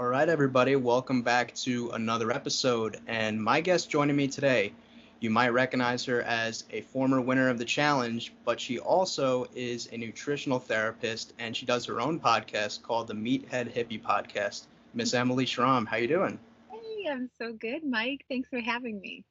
All right, everybody, welcome back to another episode. And my guest joining me today, you might recognize her as a former winner of the challenge, but she also is a nutritional therapist and she does her own podcast called the Meathead Hippie Podcast. Miss Emily Schromm, how you doing? Hey, I'm so good, Mike. Thanks for having me.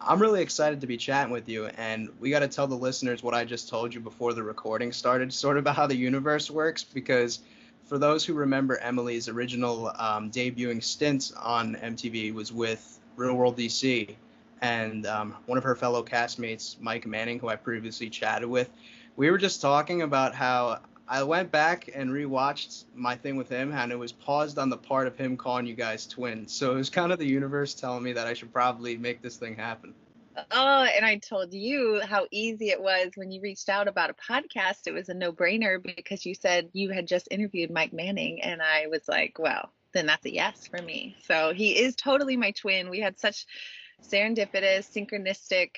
I'm really excited to be chatting with you, and we got to tell the listeners what I just told you before the recording started, sort of about how the universe works, because for those who remember Emily's original um, debuting stint on MTV was with Real World DC, and um, one of her fellow castmates, Mike Manning, who I previously chatted with, we were just talking about how I went back and rewatched my thing with him, and it was paused on the part of him calling you guys twins. So it was kind of the universe telling me that I should probably make this thing happen. Oh, and I told you how easy it was when you reached out about a podcast. It was a no brainer because you said you had just interviewed Mike Manning. And I was like, well, then that's a yes for me. So he is totally my twin. We had such serendipitous, synchronistic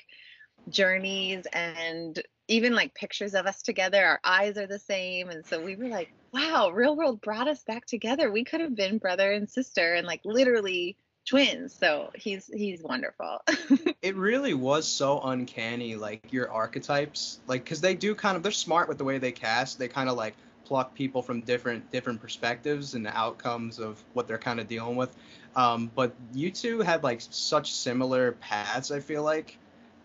journeys and even like pictures of us together. Our eyes are the same. And so we were like, wow, real world brought us back together. We could have been brother and sister and like literally twins so he's he's wonderful. It really was so uncanny like your archetypes like because they do kind of they're smart with the way they cast. They kind of like pluck people from different different perspectives and the outcomes of what they're kind of dealing with. Um, but you two had like such similar paths i feel like.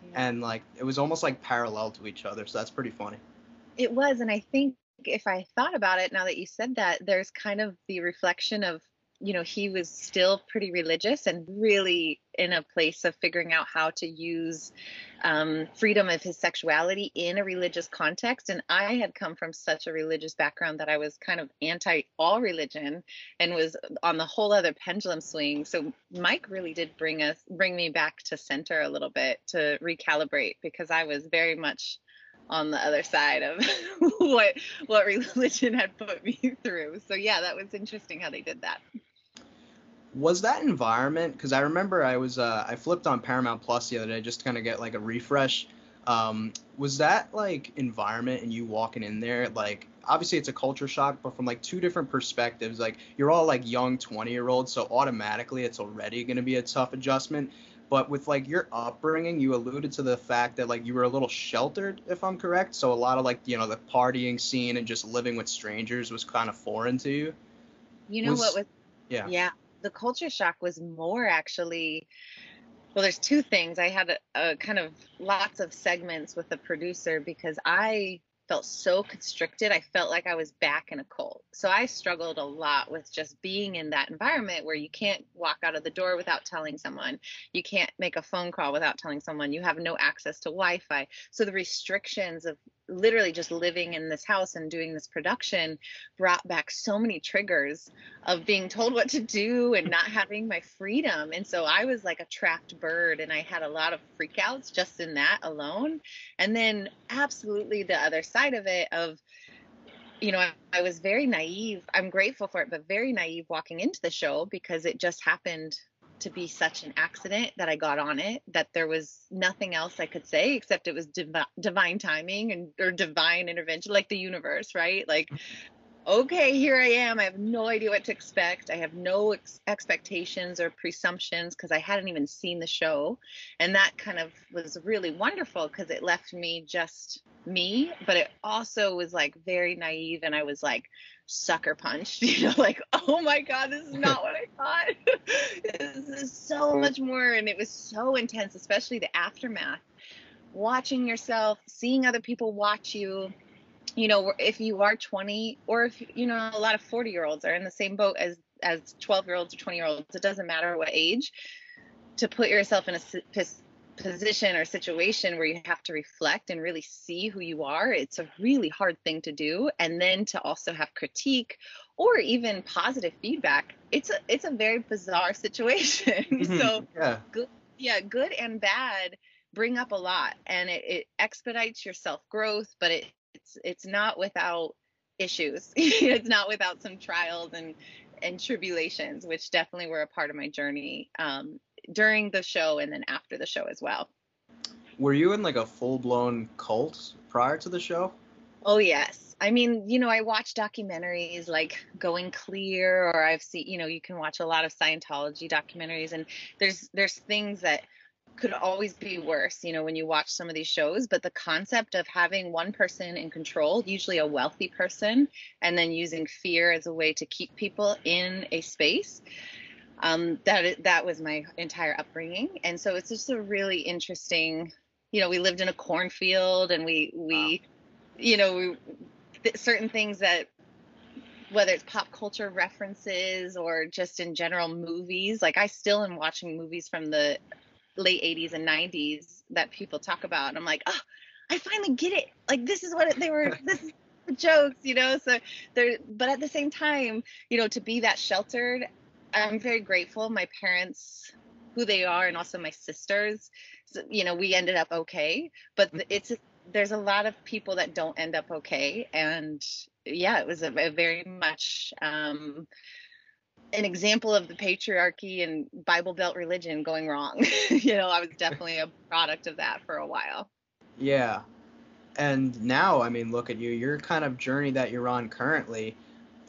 Yeah. and like it was almost like parallel to each other so that's pretty funny. It was and i think if i thought about it now that you said that there's kind of the reflection of you know, he was still pretty religious and really in a place of figuring out how to use um, freedom of his sexuality in a religious context. And I had come from such a religious background that I was kind of anti all religion and was on the whole other pendulum swing. So Mike really did bring us, bring me back to center a little bit to recalibrate because I was very much on the other side of what what religion had put me through. So yeah, that was interesting how they did that. Was that environment because i remember i was uh, i flipped on paramount plus the other day just to kind of get like a refresh. Um, was that like environment and you walking in there like obviously it's a culture shock but from like two different perspectives like you're all like young 20 year olds so automatically it's already going to be a tough adjustment but with like your upbringing you alluded to the fact that like you were a little sheltered if i'm correct. So a lot of like you know the partying scene and just living with strangers was kind of foreign to you. You know was, what was yeah. Yeah the culture shock was more actually well there's two things. I had a, a, kind of lots of segments with the producer because i felt so constricted i felt like i was back in a cult so i struggled a lot with just being in that environment where you can't walk out of the door without telling someone you can't make a phone call without telling someone you have no access to wi-fi so the restrictions of literally just living in this house and doing this production brought back so many triggers of being told what to do and not having my freedom. And so I was like a trapped bird and I had a lot of freakouts just in that alone. And then absolutely the other side of it of you know, I, I was very naive. I'm grateful for it, but very naive walking into the show because it just happened to be such an accident that I got on it that there was nothing else I could say except it was divi- divine timing and or divine intervention like the universe right like okay here I am I have no idea what to expect I have no ex- expectations or presumptions because I hadn't even seen the show and that kind of was really wonderful because it left me just me but it also was like very naive and I was like sucker punched, you know, like, oh my God, this is not what I thought. this is so much more. And it was so intense, especially the aftermath. Watching yourself, seeing other people watch you, you know, if you are 20 or if, you know, a lot of 40 year olds are in the same boat as, as 12 year olds or 20 year olds, it doesn't matter what age, to put yourself in a position or situation where you have to reflect and really see who you are it's a really hard thing to do. And then to also have critique or even positive feedback it's a it's a very bizarre situation. Mm-hmm. so yeah. good yeah good and bad bring up a lot and it, it expedites your self growth but it, it's it's not without issues it's not without some trials and and tribulations which definitely were a part of my journey um, during the show and then after the show as well. Were you in like a full blown cult prior to the show? Oh yes. I mean, you know, I watch documentaries like Going Clear or I've seen, you know, you can watch a lot of Scientology documentaries and there's there's things that could always be worse, you know, when you watch some of these shows, but the concept of having one person in control, usually a wealthy person, and then using fear as a way to keep people in a space. Um, that that was my entire upbringing, and so it's just a really interesting. You know, we lived in a cornfield, and we we wow you know, we, th- certain things that whether it's pop culture references or just in general movies like i still am watching movies from the late 80s and 90s that people talk about. And i'm like oh i finally get it. Like this is what it, they were this is the jokes you know? So there but at the same time you know to be that sheltered i'm very grateful. My parents who they are and also my sisters so, you know we ended up okay. But it's there's a lot of people that don't end up okay. And yeah it was a, a very much um, an example of the patriarchy and bible belt religion going wrong. You know i was definitely a product of that for a while. Yeah. And now i mean look at you. Your kind of journey that you're on currently.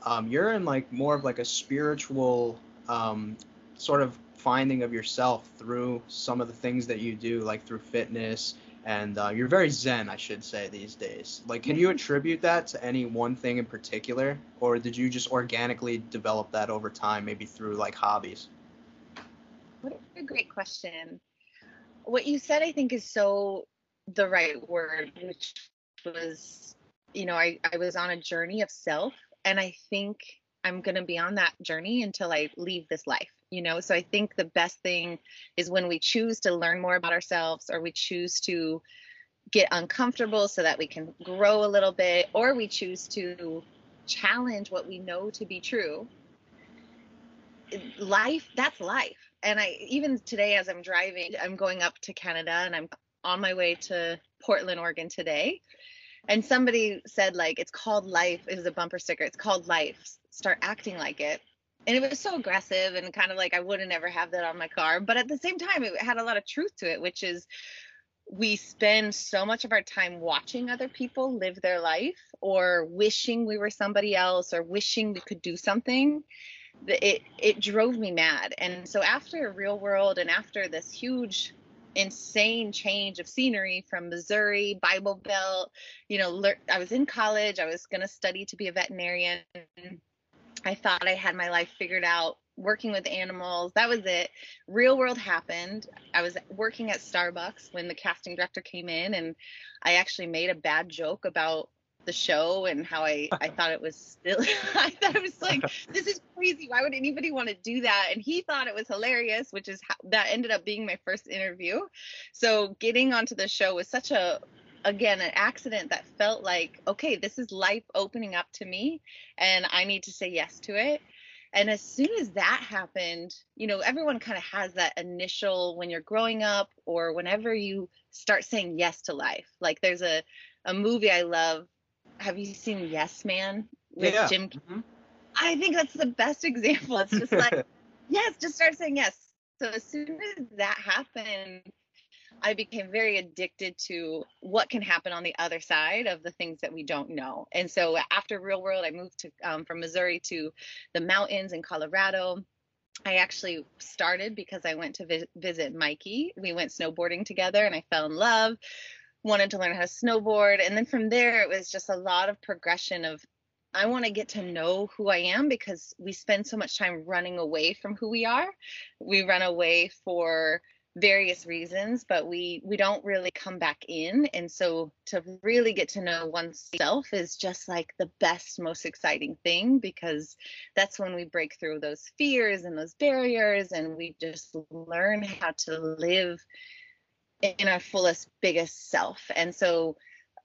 Um, you're in like more of like a spiritual um, sort of finding of yourself through some of the things that you do like through fitness and uh, you're very zen, I should say, these days. Like, can you attribute that to any one thing in particular, or did you just organically develop that over time, maybe through like hobbies? What a great question. What you said, I think, is so the right word, which was, you know, I, I was on a journey of self, and I think I'm going to be on that journey until I leave this life you know so i think the best thing is when we choose to learn more about ourselves or we choose to get uncomfortable so that we can grow a little bit or we choose to challenge what we know to be true life that's life. And i even today as i'm driving i'm going up to canada and i'm on my way to portland oregon today. And somebody said like it's called life it was a bumper sticker it's called life. Start acting like it and it was so aggressive and kind of like I wouldn't ever have that on my car. But at the same time, it had a lot of truth to it, which is we spend so much of our time watching other people live their life or wishing we were somebody else or wishing we could do something it it drove me mad and so after real world and after this huge insane change of scenery from missouri bible belt you know i was in college i was going to study to be a veterinarian I thought I had my life figured out working with animals. That was it. Real world happened. I was working at Starbucks when the casting director came in and I actually made a bad joke about the show and how I, I thought it was still I thought it was like this is crazy why would anybody want to do that and he thought it was hilarious which is how that ended up being my first interview so getting onto the show was such a again an accident that felt like okay this is life opening up to me and i need to say yes to it. And as soon as that happened you know everyone kind of has that initial when you're growing up or whenever you start saying yes to life. Like there's a a movie i love. Have you seen yes man with yeah. jim mm-hmm. i think that's the best example. It's just like yes just start saying yes. So as soon as that happened I became very addicted to what can happen on the other side of the things that we don't know. And so after Real World, I moved to um, from Missouri to the mountains in Colorado. I actually started because I went to vi- visit Mikey. We went snowboarding together and I fell in love, wanted to learn how to snowboard. And then from there, it was just a lot of progression of I want to get to know who I am because we spend so much time running away from who we are. We run away for various reasons but we we don't really come back in. And so to really get to know oneself is just like the best most exciting thing because that's when we break through those fears and those barriers and we just learn how to live in our fullest biggest self. And so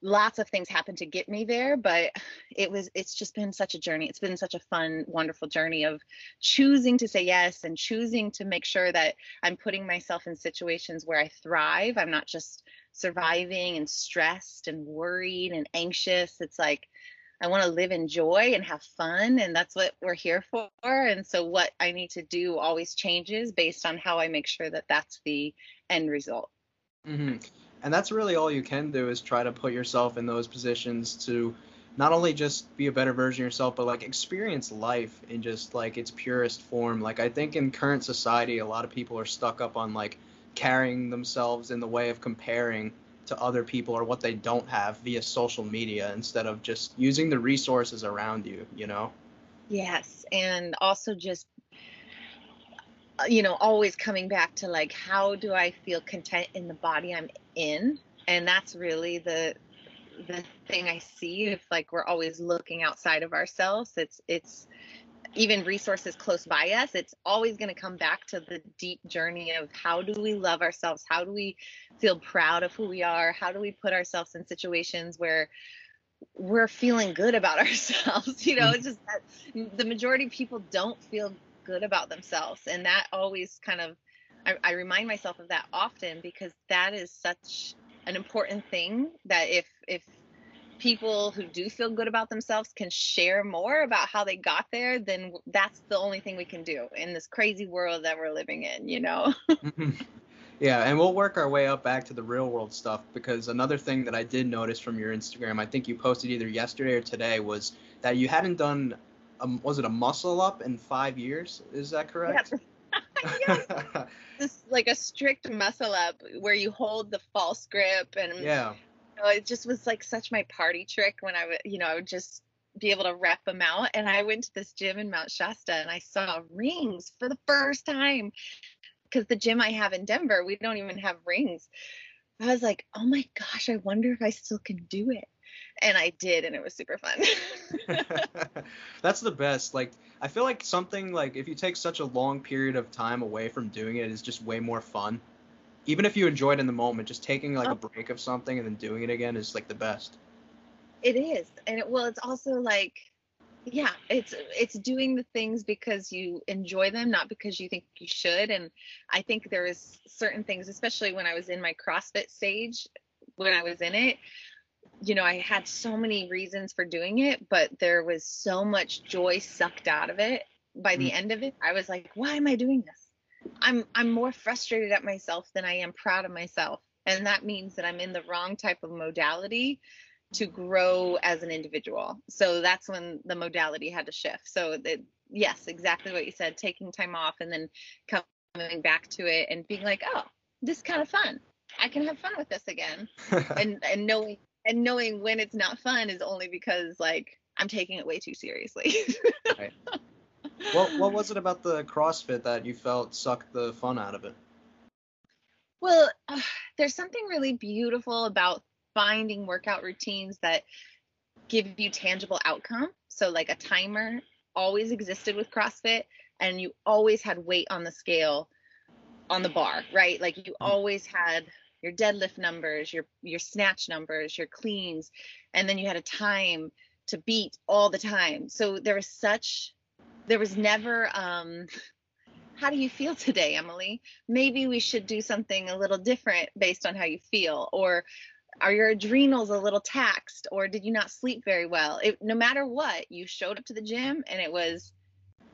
lots of things happened to get me there but it was it's just been such a journey. It's been such a fun wonderful journey of choosing to say yes and choosing to make sure that i'm putting myself in situations where i thrive. I'm not just surviving and stressed and worried and anxious. It's like i want to live in joy and have fun and that's what we're here for. And so what i need to do always changes based on how i make sure that that's the end result. Mm-hmm and that's really all you can do is try to put yourself in those positions to not only just be a better version of yourself, but like experience life in just like its purest form. Like I think in current society, a lot of people are stuck up on like carrying themselves in the way of comparing to other people or what they don't have via social media instead of just using the resources around you, you know? Yes. And also just, you know, always coming back to like, how do I feel content in the body I'm in? And that's really the, the thing I see if like we're always looking outside of ourselves. It's it's even resources close by us, it's always going to come back to the deep journey of how do we love ourselves? How do we feel proud of who we are? How do we put ourselves in situations where we're feeling good about ourselves? You know, mm. it's just that the majority of people don't feel good about themselves. And that always kind of, I, I remind myself of that often because that is such an important thing that if if people who do feel good about themselves can share more about how they got there then that's the only thing we can do in this crazy world that we're living in you know mm-hmm. yeah and we'll work our way up back to the real world stuff because another thing that i did notice from your instagram i think you posted either yesterday or today was that you hadn't done was it a muscle up in five years? Is that correct? Yeah. this like a strict muscle up where you hold the false grip and yeah. you know, it just was like such my party trick when I would you know I would just be able to rep them out. And I went to this gym in Mount Shasta and I saw rings for the first time. Because the gym I have in Denver we don't even have rings. I was like oh my gosh I wonder if I still can do it and I did, and it was super fun. That's the best. Like, I feel like something like if you take such a long period of time away from doing it is just way more fun. Even if you enjoy it in the moment, just taking like oh. a break of something and then doing it again is like the best. It is, and it, well, it's also like, yeah, it's it's doing the things because you enjoy them, not because you think you should. And I think there is certain things, especially when I was in my CrossFit stage, when I was in it, you know, I had so many reasons for doing it, but there was so much joy sucked out of it. By the mm. end of it, I was like, why am I doing this? I'm I'm more frustrated at myself than I am proud of myself. And that means that I'm in the wrong type of modality to grow as an individual. So that's when the modality had to shift. So that yes, exactly what you said, taking time off and then coming back to it and being like, oh, this is kind of fun. I can have fun with this again. and and knowing and knowing when it's not fun is only because like I'm taking it way too seriously. right. What what was it about the CrossFit that you felt sucked the fun out of it? Well, uh, there's something really beautiful about finding workout routines that give you tangible outcome. So like a timer always existed with CrossFit and you always had weight on the scale on the bar, right? Like you mm-hmm. always had your deadlift numbers, your your snatch numbers, your cleans, and then you had a time to beat all the time. So there was such there was never um how do you feel today, Emily? Maybe we should do something a little different based on how you feel or are your adrenals a little taxed or did you not sleep very well? It, no matter what, you showed up to the gym and it was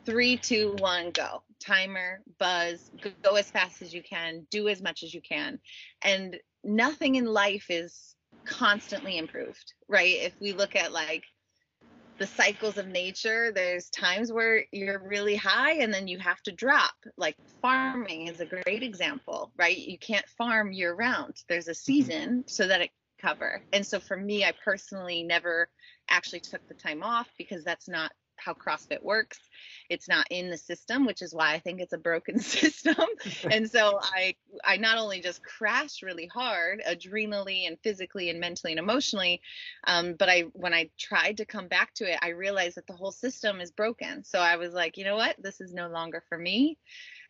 three, two, one, go. Timer, buzz, go as fast as you can, do as much as you can. And nothing in life is constantly improved, right? If we look at like the cycles of nature, there's times where you're really high and then you have to drop. Like farming is a great example, right? You can't farm year round. There's a mm-hmm. season so that it cover. And so for me, I personally never actually took the time off because that's not how CrossFit works. It's not in the system, which is why I think it's a broken system. and so I I not only just crashed really hard, adrenally and physically and mentally and emotionally, um, but I when I tried to come back to it, I realized that the whole system is broken. So I was like, you know what, this is no longer for me.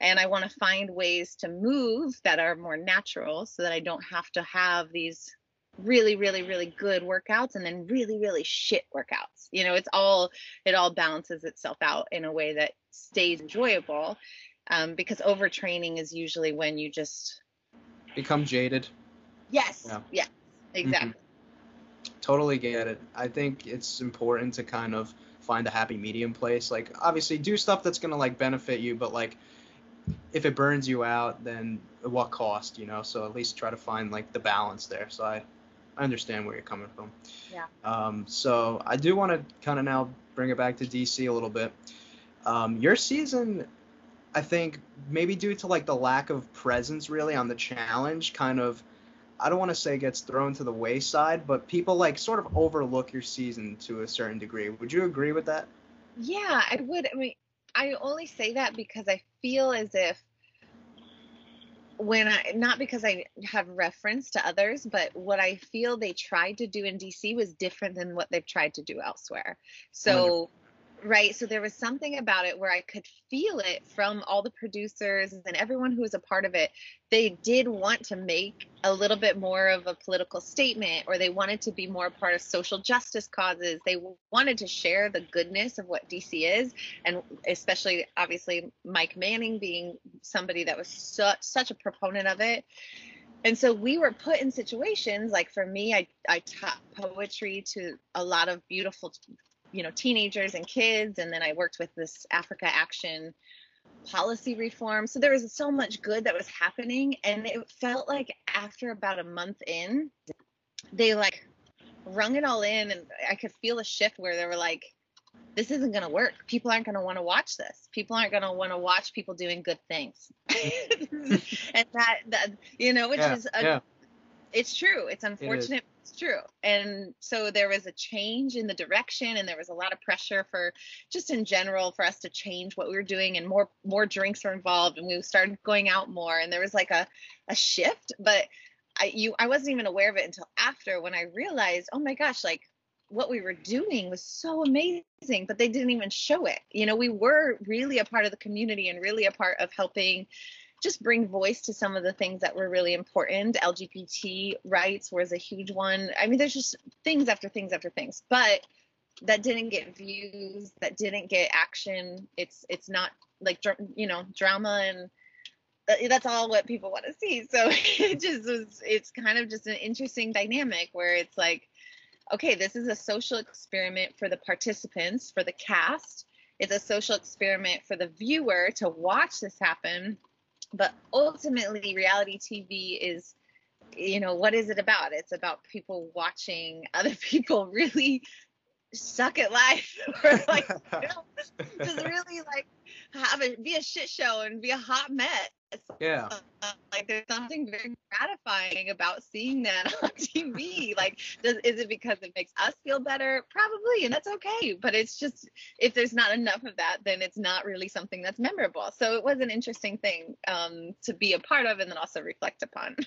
And I want to find ways to move that are more natural so that I don't have to have these really really really good workouts and then really really shit workouts. You know it's all it all balances itself out in a way that stays enjoyable um, because overtraining is usually when you just become jaded. Yes. Yeah, yeah. Exactly. Mm-hmm. totally get it. I think it's important to kind of find a happy medium place. Like obviously do stuff that's going to like benefit you but like if it burns you out then at what cost you know? So at least try to find like the balance there. So i I understand where you're coming from. Yeah. Um, so I do want to kind of now bring it back to DC a little bit. Um, your season, I think, maybe due to like the lack of presence really on the challenge, kind of, I don't want to say gets thrown to the wayside, but people like sort of overlook your season to a certain degree. Would you agree with that? Yeah, I would. I mean, I only say that because I feel as if when I not because I have reference to others, but what I feel they tried to do in DC was different than what they've tried to do elsewhere. So Right. So there was something about it where I could feel it from all the producers and everyone who was a part of it. They did want to make a little bit more of a political statement or they wanted to be more part of social justice causes. They wanted to share the goodness of what DC is. And especially, obviously, Mike Manning being somebody that was such, such a proponent of it and so we were put in situations like for me i i taught poetry to a lot of beautiful you know teenagers and kids and then i worked with this africa action policy reform. So there was so much good that was happening and it felt like after about a month in they like rung it all in and i could feel a shift where they were like this isn't going to work. People aren't going to want to watch this. People aren't going to want to watch people doing good things. And that that you know which yeah, is a, yeah. it's true. It's unfortunate true. And so there was a change in the direction and there was a lot of pressure for just in general for us to change what we were doing and more more drinks were involved and we started going out more and there was like a a shift, but I you I wasn't even aware of it until after when I realized, oh my gosh, like what we were doing was so amazing, but they didn't even show it. You know, we were really a part of the community and really a part of helping just bring voice to some of the things that were really important. LGBT rights was a huge one. I mean, there's just things after things after things, but that didn't get views, that didn't get action. It's it's not like you know drama and uh, that's all what people want to see. So it just was. It's kind of just an interesting dynamic where it's like, okay, this is a social experiment for the participants, for the cast. It's a social experiment for the viewer to watch this happen but ultimately reality tv is you know what is it about? It's about people watching other people really suck at life or like you know, just really like have it be a shit show and be a hot mess yeah. uh, like there's something very gratifying about seeing that on tv like does is it because it makes us feel better? Probably and that's okay but it's just if there's not enough of that then it's not really something that's memorable. So it was an interesting thing um, to be a part of and then also reflect upon.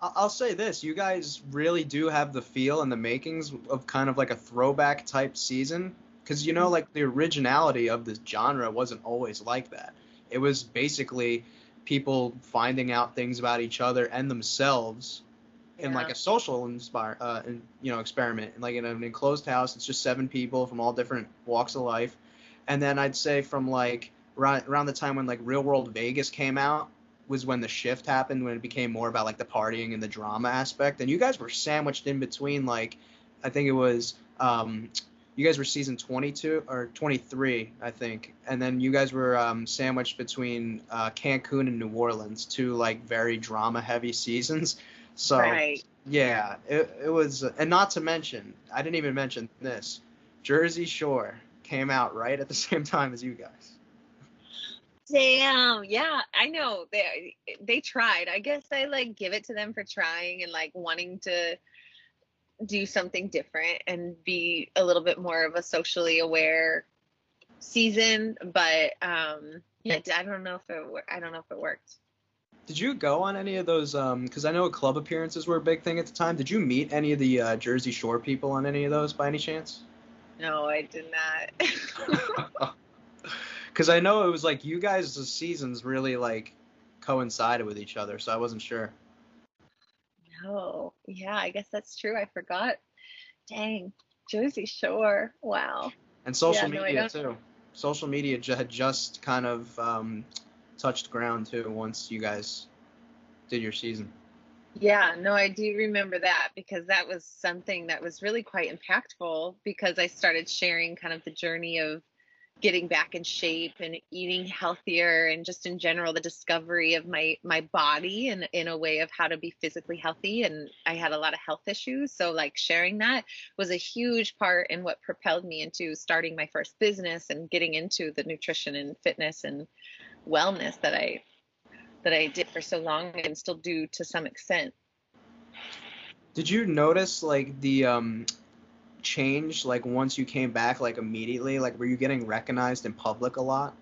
I'll say this: you guys really do have the feel and the makings of kind of like a throwback type season, because you know, like the originality of this genre wasn't always like that. It was basically people finding out things about each other and themselves in like a social inspire, uh, in, you know, experiment. Like in an enclosed house, it's just seven people from all different walks of life, and then I'd say from like around, around the time when like Real World Vegas came out, was when the shift happened when it became more about like the partying and the drama aspect. And you guys were sandwiched in between like i think it was um you guys were season 22 or 23 i think and then you guys were um, sandwiched between uh, cancun and new orleans two like very drama heavy seasons so right. yeah it, it was and not to mention i didn't even mention this jersey shore came out right at the same time as you guys Damn. Yeah, I know. They they tried. I guess I like give it to them for trying and like wanting to do something different and be a little bit more of a socially aware season, but um yeah, I don't know if it I don't know if it worked. Did you go on any of those? Because um, I know club appearances were a big thing at the time. Did you meet any of the uh, Jersey Shore people on any of those by any chance? No, I did not. because I know it was like you guys' seasons really like coincided with each other, so I wasn't sure. No, yeah, I guess that's true. I forgot. Dang, Jersey Shore. Wow. And social yeah, media no, too. Social media had just kind of um, touched ground too once you guys did your season. Yeah, no, I do remember that because that was something that was really quite impactful because I started sharing kind of the journey of getting back in shape and eating healthier and just in general the discovery of my my body and in a way of how to be physically healthy and I had a lot of health issues so like sharing that was a huge part in what propelled me into starting my first business and getting into the nutrition and fitness and wellness that I that I did for so long and still do to some extent. Did you notice like the um change like once you came back like immediately? Like were you getting recognized in public a lot?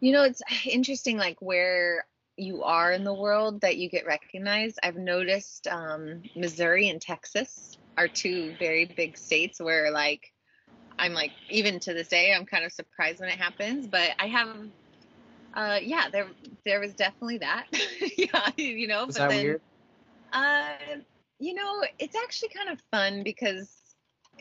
You know, it's interesting like where you are in the world that you get recognized. I've noticed um, Missouri and Texas are two very big states where like I'm like even to this day I'm kind of surprised when it happens, but I have uh yeah, there there was definitely that. yeah, you know, Was but that then weird? uh you know, it's actually kind of fun because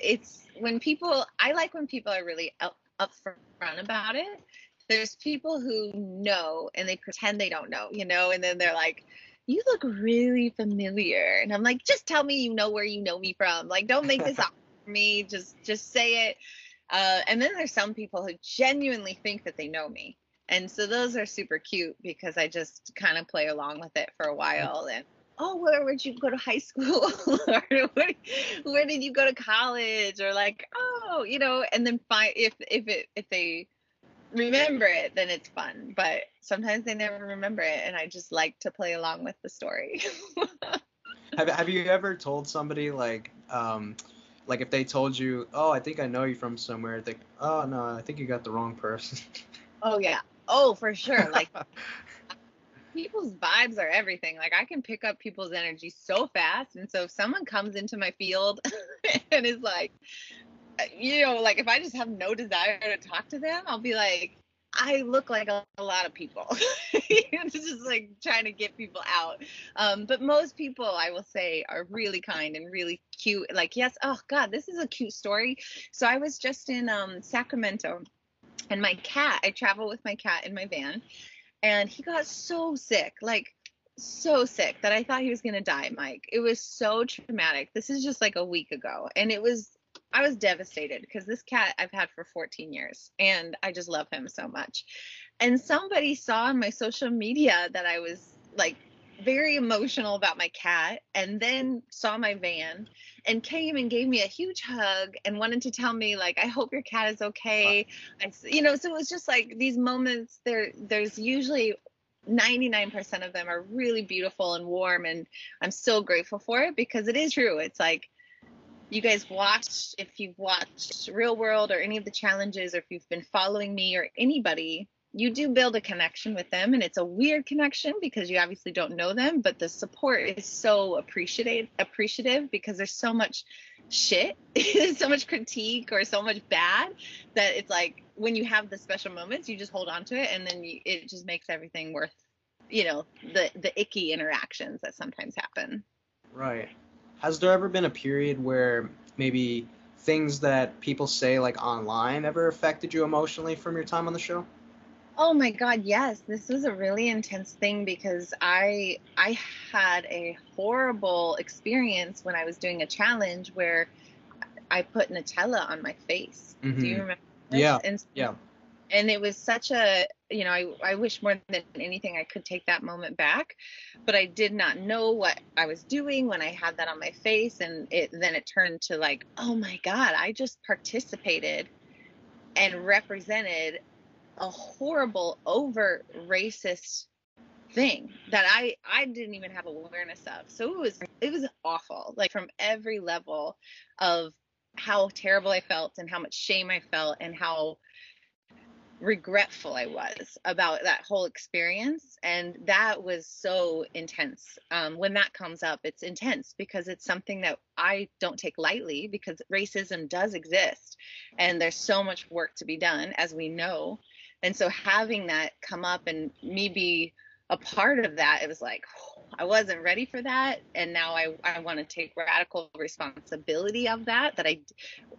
it's when people I like when people are really up upfront about it. There's people who know and they pretend they don't know, you know, and then they're like, "You look really familiar," and I'm like, "Just tell me you know where you know me from. Like, don't make this up for me. Just just say it." Uh, and then there's some people who genuinely think that they know me, and so those are super cute because I just kind of play along with it for a while and oh, where would you go to high school? or where, where did you go to college? Or like, oh, you know, and then find if if it if they remember it, then it's fun. But sometimes they never remember it, and I just like to play along with the story. have Have you ever told somebody like um like if they told you, oh, I think I know you from somewhere, think, oh no, I think you got the wrong person. oh yeah. Oh, for sure. Like people's vibes are everything. Like I can pick up people's energy so fast. And so if someone comes into my field and is like, uh, you know, like if I just have no desire to talk to them, I'll be like, I look like a, a lot of people. it's just like trying to get people out. Um, but most people, I will say, are really kind and really cute. Like, yes, oh God, this is a cute story. So I was just in um, Sacramento and my cat, I travel with my cat in my van and he got so sick, like so sick that I thought he was gonna die, Mike. It was so traumatic. This is just like a week ago, and it was I was devastated because this cat I've had for 14 years, and I just love him so much. And somebody saw on my social media that I was like very emotional about my cat and then saw my van and came and gave me a huge hug and wanted to tell me like i hope your cat is okay. I, you know so it was just like these moments there there's usually 99% of them are really beautiful and warm and i'm so grateful for it because it is true. It's like you guys watch if you've watched real world or any of the challenges or if you've been following me or anybody you do build a connection with them and it's a weird connection because you obviously don't know them but the support is so appreciated appreciative because there's so much shit so much critique or so much bad that it's like when you have the special moments you just hold on to it and then you, it just makes everything worth you know the the icky interactions that sometimes happen. Right. Has there ever been a period where maybe things that people say like online ever affected you emotionally from your time on the show Oh my god, yes. This was a really intense thing because I I had a horrible experience when I was doing a challenge where I put Nutella on my face. Mm-hmm. Do you mm-hmm. remember? This? Yeah. And, yeah. And it was such a, you know, I, I wish more than anything I could take that moment back, but I did not know what I was doing when I had that on my face. And it, then it turned to like, oh my God, I just participated and represented a horrible, overt racist thing that I I didn't even have awareness of. So it was it was awful, like from every level of how terrible I felt and how much shame I felt and how regretful I was about that whole experience. And that was so intense. Um, when that comes up, it's intense because it's something that I don't take lightly because racism does exist and there's so much work to be done, as we know. And so having that come up and me be a part of that, it was like, oh, I wasn't ready for that. And now I, I want to take radical responsibility of that, that I,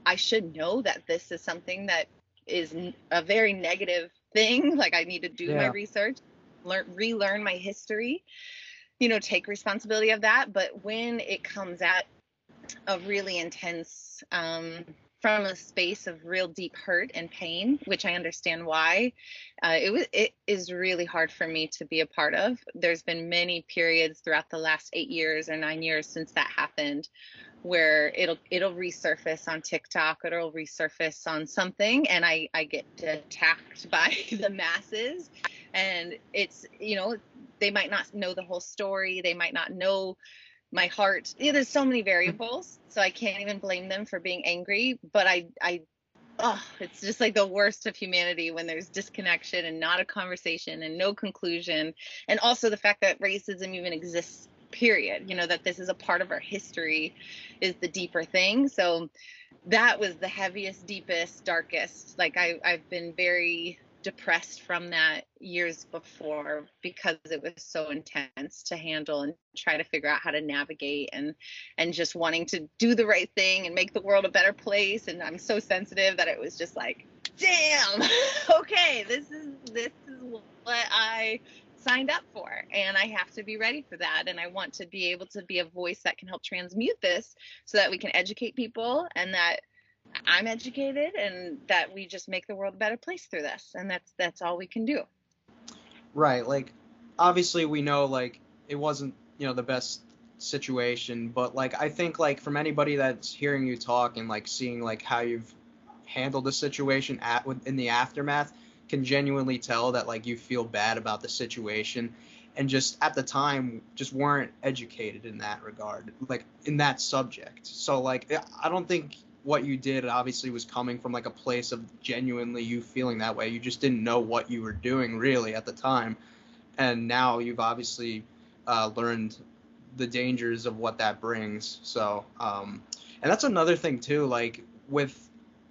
I should know that this is something that is a very negative thing. Like I need to do yeah. my research, learn, relearn my history, you know, take responsibility of that. But when it comes at a really intense, um, from a space of real deep hurt and pain, which I understand why. Uh, it was it is really hard for me to be a part of. There's been many periods throughout the last eight years or nine years since that happened, where it'll it'll resurface on TikTok, it'll resurface on something, and I I get attacked by the masses, and it's you know they might not know the whole story, they might not know my heart. Yeah, there's so many mm-hmm. variables so i can't even blame them for being angry but i i oh it's just like the worst of humanity when there's disconnection and not a conversation and no conclusion. And also the fact that racism even exists period. You know that this is a part of our history is the deeper thing. So that was the heaviest deepest darkest. Like i i've been very depressed from that years before because it was so intense to handle and try to figure out how to navigate and and just wanting to do the right thing and make the world a better place. And I'm so sensitive that it was just like damn okay this is this is what I signed up for. And I have to be ready for that. And I want to be able to be a voice that can help transmute this so that we can educate people and that I'm educated and that we just make the world a better place through this and that's that's all we can do. Right, like obviously we know like it wasn't, you know, the best situation, but like I think like from anybody that's hearing you talk and like seeing like how you've handled the situation at in the aftermath can genuinely tell that like you feel bad about the situation and just at the time just weren't educated in that regard like in that subject so like i don't think what you did obviously was coming from like a place of genuinely you feeling that way. You just didn't know what you were doing really at the time, and now you've obviously uh, learned the dangers of what that brings. So, um, and that's another thing too. Like with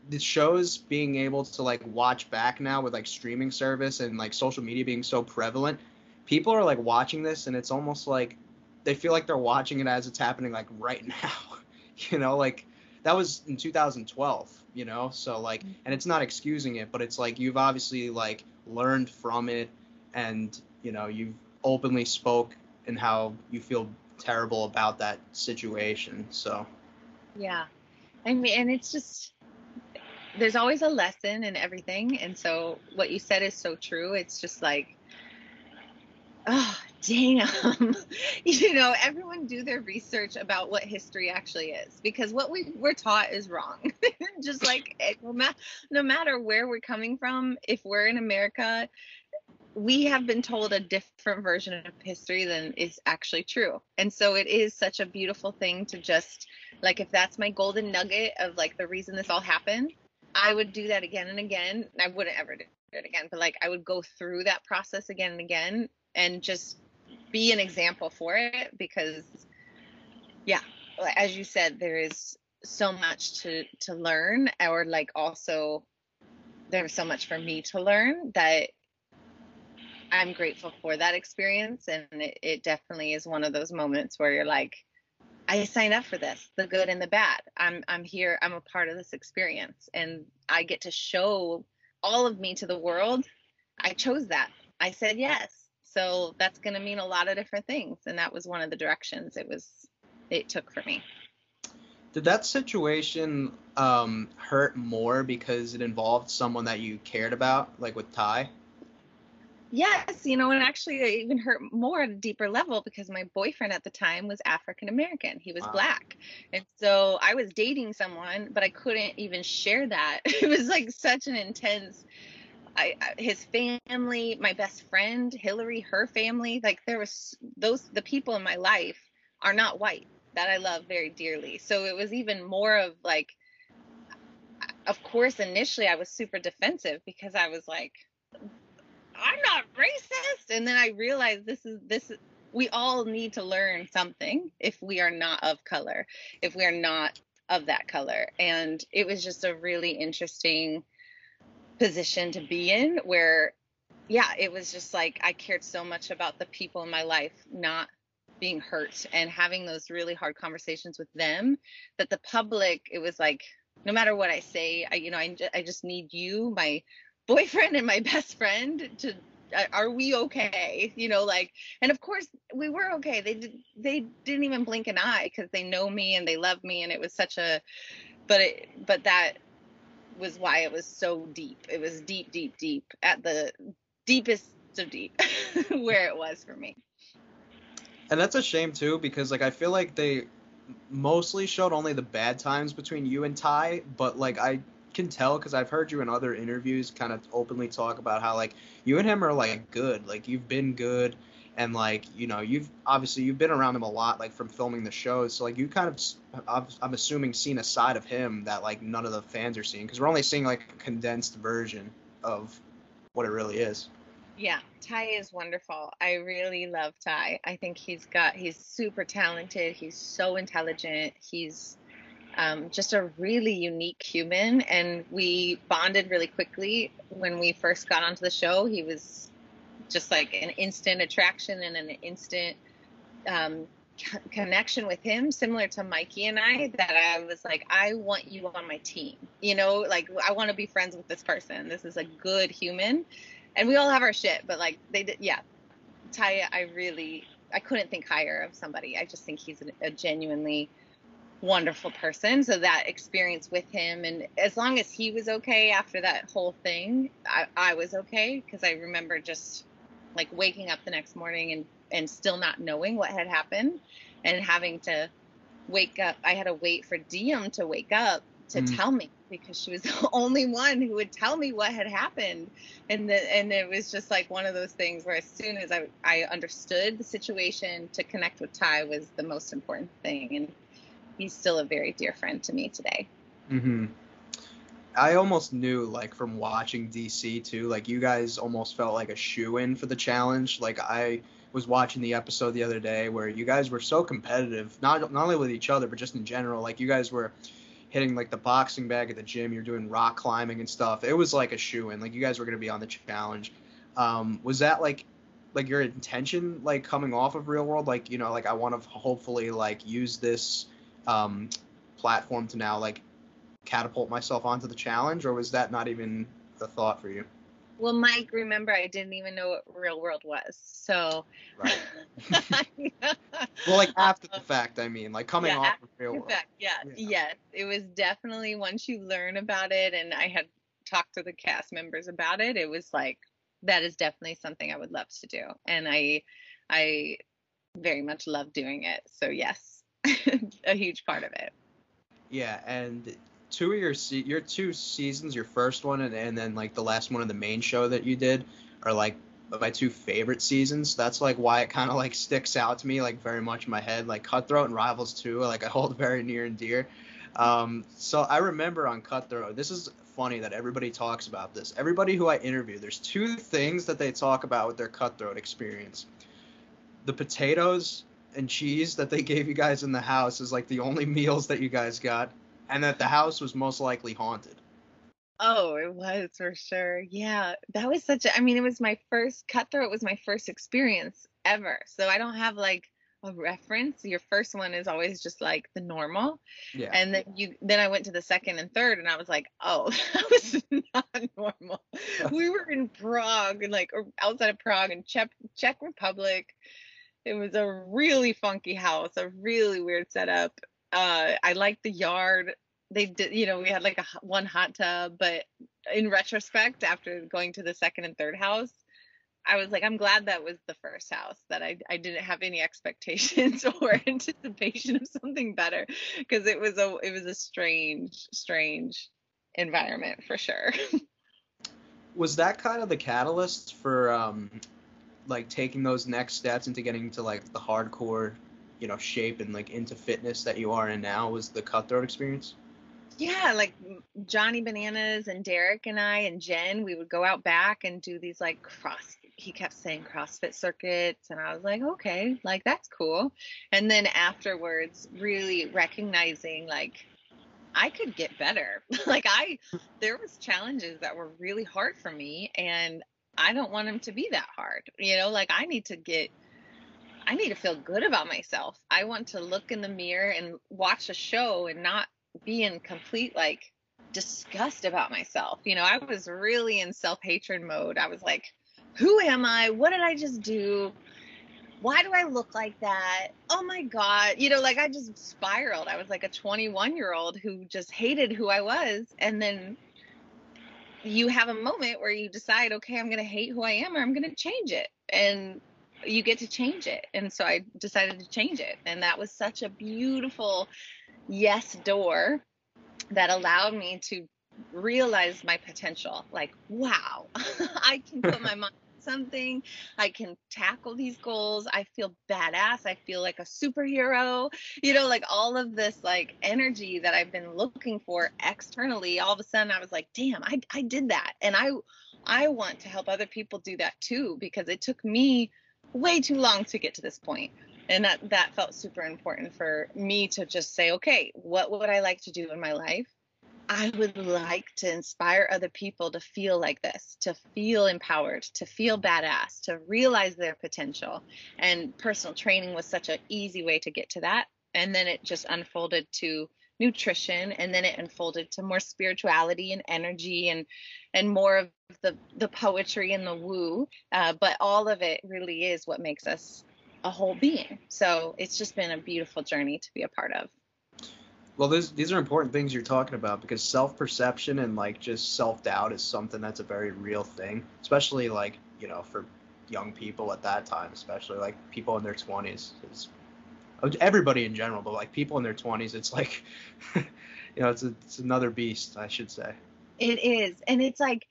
the shows being able to like watch back now with like streaming service and like social media being so prevalent, people are like watching this and it's almost like they feel like they're watching it as it's happening like right now. you know, like that was in 2012 you know? So like mm-hmm. and it's not excusing it but it's like you've obviously like learned from it and you know you've openly spoke and how you feel terrible about that situation so. Yeah. I mean and it's just there's always a lesson in everything and so what you said is so true. It's just like oh damn. You know everyone do their research about what history actually is because what we we're taught is wrong. Just like eh, no, ma- no matter where we're coming from if we're in america we have been told a different version of history than is actually true. And so it is such a beautiful thing to just like if that's my golden nugget of like the reason this all happened i would do that again and again. I wouldn't ever do it again but like i would go through that process again and again and just be an example for it because yeah as you said there is so much to to learn or like also there's so much for me to learn that i'm grateful for that experience. And it, it definitely is one of those moments where you're like i signed up for this the good and the bad. I'm i'm here. I'm a part of this experience. And i get to show all of me to the world. I chose that. I said yes so that's going to mean a lot of different things and that was one of the directions it was it took for me. Did that situation um, hurt more because it involved someone that you cared about like with ty? Yes you know and actually it even hurt more at a deeper level because my boyfriend at the time was african american he was wow. black. And so i was dating someone but i couldn't even share that. It was like such an intense I, his family, my best friend Hillary, her family, like there was those the people in my life are not white that I love very dearly. So it was even more of like of course initially I was super defensive because I was like I'm not racist and then I realized this is this we all need to learn something if we are not of color, if we are not of that color. And it was just a really interesting position to be in where yeah it was just like i cared so much about the people in my life not being hurt and having those really hard conversations with them that the public it was like no matter what i say i you know i, I just need you my boyfriend and my best friend to uh, are we okay? You know like and of course we were okay. They did they didn't even blink an eye because they know me and they love me and it was such a but it, but that was why it was so deep. It was deep, deep, deep at the deepest of deep where it was for me. And that's a shame too, because like I feel like they mostly showed only the bad times between you and Ty, but like I can tell because I've heard you in other interviews kind of openly talk about how like you and him are like good, like you've been good, and like you know you've obviously you've been around him a lot like from filming the shows, so like you kind of I'm assuming seen a side of him that like none of the fans are seeing because we're only seeing like a condensed version of what it really is. Yeah, Ty is wonderful. I really love Ty. I think he's got he's super talented. He's so intelligent. He's um, just a really unique human, and we bonded really quickly when we first got onto the show. He was just like an instant attraction and an instant um, connection with him, similar to Mikey and I. That I was like, I want you on my team. You know, like I want to be friends with this person. This is a good human and we all have our shit, but like they did, yeah. Ty, I really, I couldn't think higher of somebody. I just think he's a, a genuinely wonderful person. So that experience with him, and as long as he was okay after that whole thing, I, I was okay because I remember just like waking up the next morning and and still not knowing what had happened, and having to wake up. I had to wait for Diem to wake up to mm. tell me because she was the only one who would tell me what had happened and the, and it was just like one of those things where as soon as I, I understood the situation to connect with ty was the most important thing and he's still a very dear friend to me today mm-hmm i almost knew like from watching dc too like you guys almost felt like a shoe in for the challenge like i was watching the episode the other day where you guys were so competitive not not only with each other but just in general like you guys were hitting like the boxing bag at the gym. You're doing rock climbing and stuff. It was like a shoe in. Like you guys were gonna be on the challenge. Um, was that like like your intention like coming off of real world? Like you know like I want to hopefully like use this um, platform to now like catapult myself onto the challenge, or was that not even the thought for you? Well, Mike, remember I didn't even know what real world was. So Right. well, like after the fact, I mean, like coming yeah, off of real world. Fact, yeah, yeah. Yes. It was definitely once you learn about it and I had talked to the cast members about it, it was like that is definitely something I would love to do. And I I very much love doing it. So yes. a huge part of it. Yeah, and two of your se- your two seasons, your first one and, and then like the last one of the main show that you did are like my two favorite seasons. That's like why it kind of like sticks out to me like very much in my head. Like Cutthroat and Rivals 2, like I hold very near and dear. Um, so I remember on Cutthroat, this is funny that everybody talks about this. Everybody who I interview, there's two things that they talk about with their Cutthroat experience. The potatoes and cheese that they gave you guys in the house is like the only meals that you guys got and that the house was most likely haunted. Oh, it was for sure. Yeah, that was such a. I mean, it was my first cutthroat. It was my first experience ever. So I don't have like a reference. Your first one is always just like the normal. Yeah. And then you then I went to the second and third and I was like, oh, that was not normal. we were in Prague and like or outside of Prague in Czech Czech Republic. It was a really funky house, a really weird setup uh, I liked the yard. They did, you know, we had like a one hot tub, but in retrospect, after going to the second and third house, I was like, I'm glad that was the first house that I, I didn't have any expectations or anticipation of something better because it was a it was a strange strange environment for sure. was that kind of the catalyst for um like taking those next steps into getting to like the hardcore you know shape and like into fitness that you are in now was the cutthroat experience? Yeah like johnny bananas and derek and i and jen we would go out back and do these like cross he kept saying crossfit circuits and i was like okay like that's cool. And then afterwards really recognizing like i could get better. Like i there was challenges that were really hard for me and i don't want them to be that hard you know? Like i need to get I need to feel good about myself. I want to look in the mirror and watch a show and not be in complete like disgust about myself. You know, I was really in self hatred mode. I was like, who am I? What did I just do? why do I look like that? Oh my God. You know, like I just spiraled. I was like a 21 year old who just hated who I was. And then you have a moment where you decide, okay, I'm going to hate who I am or I'm going to change it. And you get to change it. And so I decided to change it. And that was such a beautiful yes door that allowed me to realize my potential. Like, wow, I can put my mind something. I can tackle these goals. I feel badass. I feel like a superhero. You know, like all of this like energy that I've been looking for externally. All of a sudden I was like, damn, I I did that. And I I want to help other people do that too because it took me way too long to get to this point and that that felt super important for me to just say okay what would i like to do in my life I would like to inspire other people to feel like this, to feel empowered, to feel badass, to realize their potential. And personal training was such an easy way to get to that. And then it just unfolded to nutrition and then it unfolded to more spirituality and energy and and more of the the poetry and the woo uh, but all of it really is what makes us a whole being so it's just been a beautiful journey to be a part of well, this, these are important things you're talking about because self-perception and like just self-doubt is something that's a very real thing, especially like you know for young people at that time, especially like people in their 20s. It's everybody in general, but like people in their 20s, it's like you know it's a, it's another beast, I should say. It is, and it's like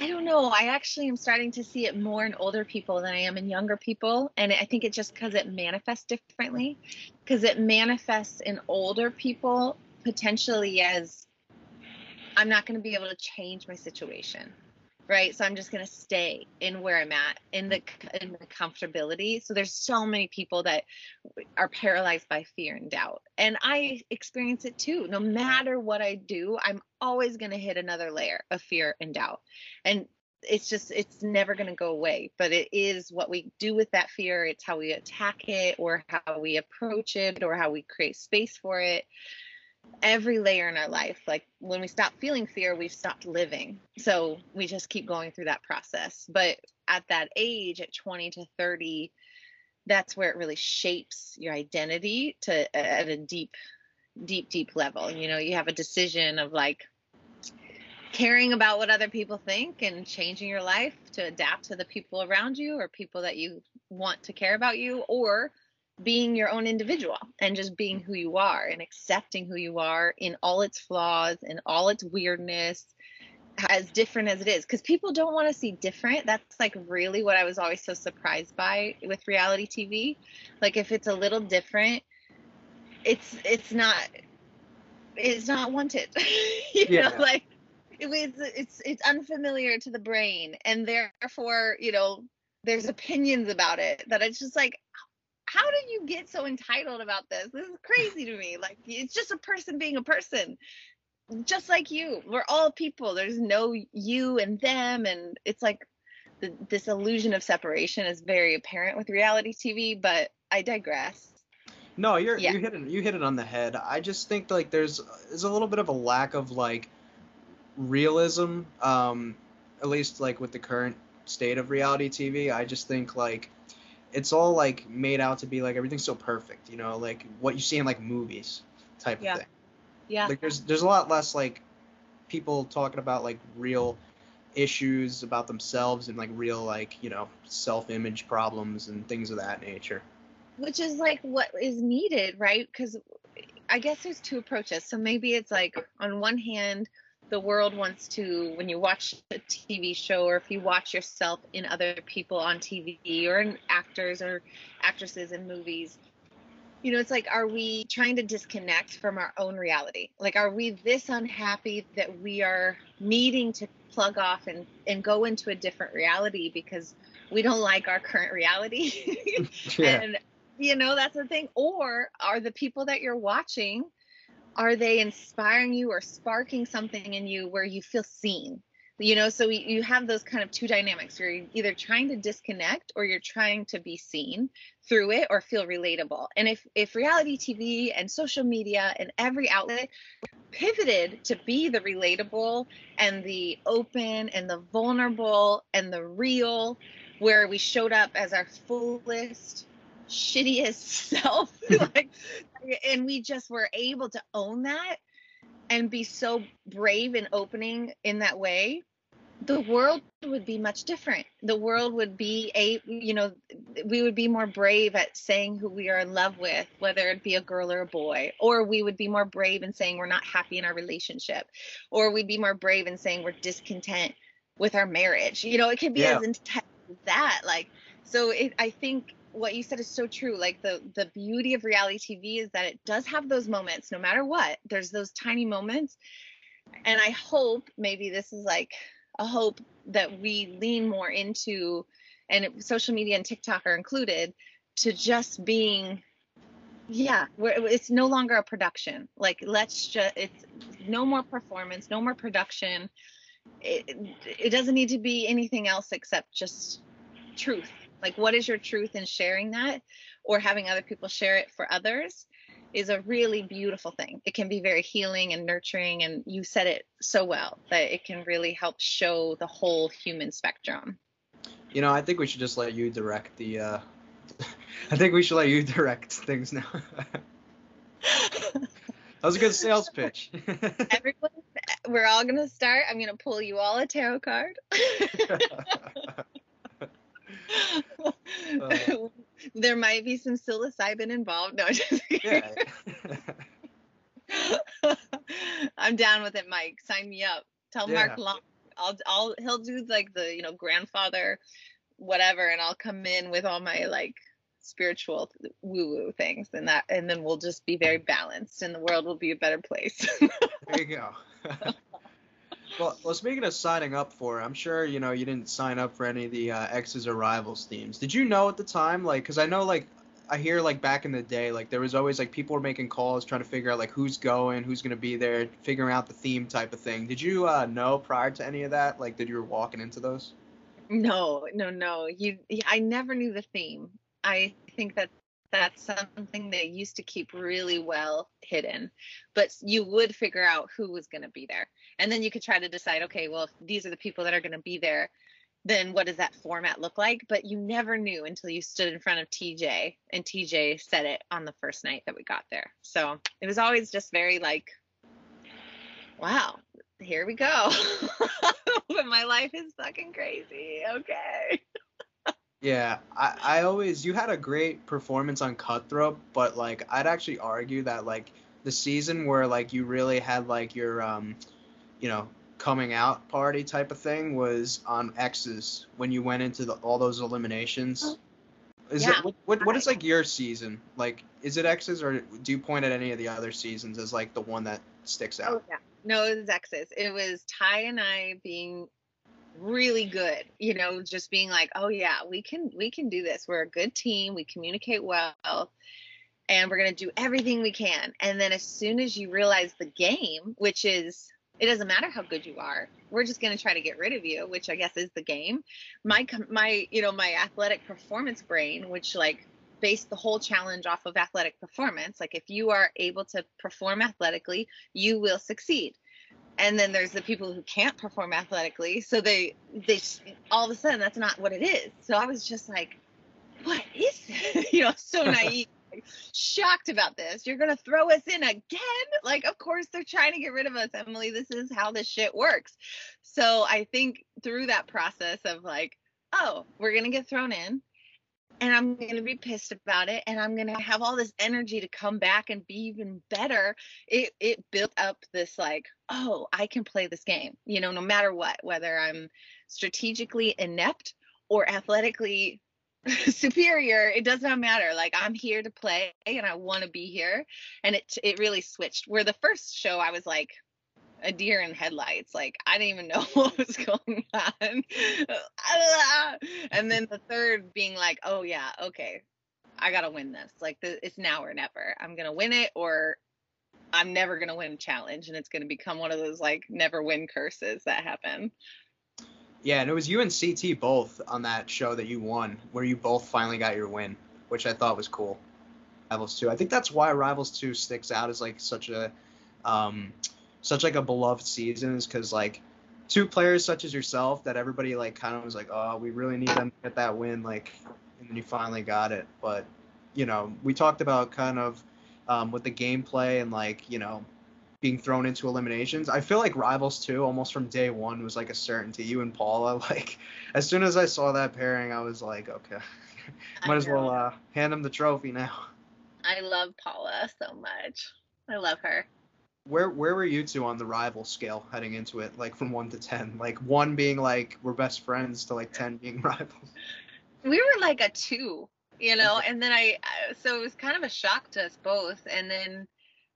I don't know. I actually am starting to see it more in older people than I am in younger people. And I think it's just because it manifests differently. Because it manifests in older people potentially as I'm not going to be able to change my situation right? So i'm just going to stay in where i'm at in the in the comfortability. So there's so many people that are paralyzed by fear and doubt and i experience it too. No matter what i do i'm always going to hit another layer of fear and doubt and it's just it's never going to go away but it is what we do with that fear. It's how we attack it or how we approach it or how we create space for it every layer in our life. Like when we stop feeling fear, we've stopped living. So we just keep going through that process. But at that age, at 20 to 30, that's where it really shapes your identity to at a deep, deep, deep level. You know, you have a decision of like caring about what other people think and changing your life to adapt to the people around you or people that you want to care about you or being your own individual and just being who you are and accepting who you are in all its flaws and all its weirdness as different as it is. Because people don't want to see different. That's like really what i was always so surprised by with reality tv like if it's a little different it's it's not it's not wanted. You yeah. know like it's it's it's unfamiliar to the brain. And therefore you know there's opinions about it that it's just like how did you get so entitled about this? This is crazy to me. Like it's just a person being a person. Just like you. We're all people. There's no you and them and it's like the, this illusion of separation is very apparent with reality TV, but I digress. No, you're yeah. you hit it you hit it on the head. I just think like there's there's a little bit of a lack of like realism um at least like with the current state of reality TV. I just think like it's all like made out to be like everything's so perfect, you know, like what you see in like movies type yeah. of thing. Yeah. Like there's there's a lot less like people talking about like real issues about themselves and like real like, you know, self-image problems and things of that nature. Which is like what is needed, right? Cuz I guess there's two approaches. So maybe it's like on one hand the world wants to when you watch a TV show or if you watch yourself in other people on TV or in actors or actresses in movies you know it's like are we trying to disconnect from our own reality? Like are we this unhappy that we are needing to plug off and and go into a different reality because we don't like our current reality? Yeah. and you know that's the thing. Or are the people that you're watching are they inspiring you or sparking something in you where you feel seen? You know so you have those kind of two dynamics. You're either trying to disconnect or you're trying to be seen through it or feel relatable. And if if reality tv and social media and every outlet pivoted to be the relatable and the open and the vulnerable and the real where we showed up as our fullest shittiest self like and we just were able to own that and be so brave and opening in that way the world would be much different the world would be a you know we would be more brave at saying who we are in love with whether it be a girl or a boy or we would be more brave in saying we're not happy in our relationship or we'd be more brave in saying we're discontent with our marriage you know it could be yeah. as intense as that like so it, i think what you said is so true. Like the the beauty of reality tv is that it does have those moments no matter what. There's those tiny moments. And i hope maybe this is like a hope that we lean more into and it, social media and tiktok are included to just being yeah it's no longer a production. Like let's just it's no more performance no more production. It, it doesn't need to be anything else except just truth like, what is your truth in sharing that or having other people share it for others is a really beautiful thing. It can be very healing and nurturing. And you said it so well that it can really help show the whole human spectrum. You know, I think we should just let you direct the. Uh, I think we should let you direct things now. that was a good sales pitch. Everyone, we're all gonna start. I'm gonna pull you all a tarot card. Uh, there might be some psilocybin involved. No, just yeah. I'm down with it, Mike. Sign me up. Tell yeah. Mark Long. I'll, I'll, he'll do like the, you know, grandfather, whatever, and I'll come in with all my like spiritual woo woo things, and that, and then we'll just be very balanced, and the world will be a better place. there you go. Well, well, speaking of signing up for, I'm sure you know you didn't sign up for any of the uh, Exes or Rivals themes. Did you know at the time, like, because I know like I hear like back in the day, like there was always like people were making calls trying to figure out like who's going, who's gonna be there, figuring out the theme type of thing. Did you uh, know prior to any of that, like, that you were walking into those? No, no, no. You, I never knew the theme. I think that that's something they used to keep really well hidden but you would figure out who was going to be there and then you could try to decide okay well if these are the people that are going to be there then what does that format look like? But you never knew until you stood in front of tj and tj said it on the first night that we got there. So it was always just very like wow here we go. But my life is fucking crazy. Okay. Yeah, I, I always you had a great performance on Cutthroat, but like I'd actually argue that like the season where like you really had like your um you know coming out party type of thing was on Exes when you went into the, all those eliminations. Oh. Is yeah. it what, what what is like your season? Like is it Exes or do you point at any of the other seasons as like the one that sticks out? Oh yeah. No, it was Exes. It was Ty and I being really good you know just being like oh yeah we can we can do this we're a good team we communicate well and we're going to do everything we can and then as soon as you realize the game which is it doesn't matter how good you are. We're just going to try to get rid of you which i guess is the game. My my you know my athletic performance brain which like based the whole challenge off of athletic performance like if you are able to perform athletically you will succeed. And then there's the people who can't perform athletically so they they all of a sudden that's not what it is. So i was just like what is this? You know so naive shocked about this you're gonna throw us in again like of course they're trying to get rid of us emily this is how this shit works so i think through that process of like oh we're gonna get thrown in and I'm going to be pissed about it and I'm going to have all this energy to come back and be even better. It it built up this like, oh, I can play this game. You know, no matter what, whether I'm strategically inept or athletically superior, it does not matter. Like I'm here to play and I want to be here. And it it really switched. Where the first show I was like, a deer in headlights. Like I didn't even know what was going on. and then the third being like, oh yeah, okay, I gotta win this. Like the, it's now or never. I'm gonna win it, or I'm never gonna win challenge, and it's gonna become one of those like never win curses that happen. Yeah, and it was you and CT both on that show that you won, where you both finally got your win, which I thought was cool. Rivals 2. I think that's why Rivals 2 sticks out as like such a um, such like a beloved season is because like two players such as yourself that everybody like kind of was like, oh, we really need them to get that win, like, and then you finally got it. But you know, we talked about kind of um, with the gameplay and like you know being thrown into eliminations. I feel like Rivals 2 almost from day one was like a certainty. You and Paula, like as soon as I saw that pairing, I was like, okay, might as well uh, hand him the trophy now. I love Paula so much. I love her. Where where were you two on the rival scale heading into it, like from one to ten? Like one being like we're best friends to like ten being rivals. We were like a two, you know, and then I so it was kind of a shock to us both, and then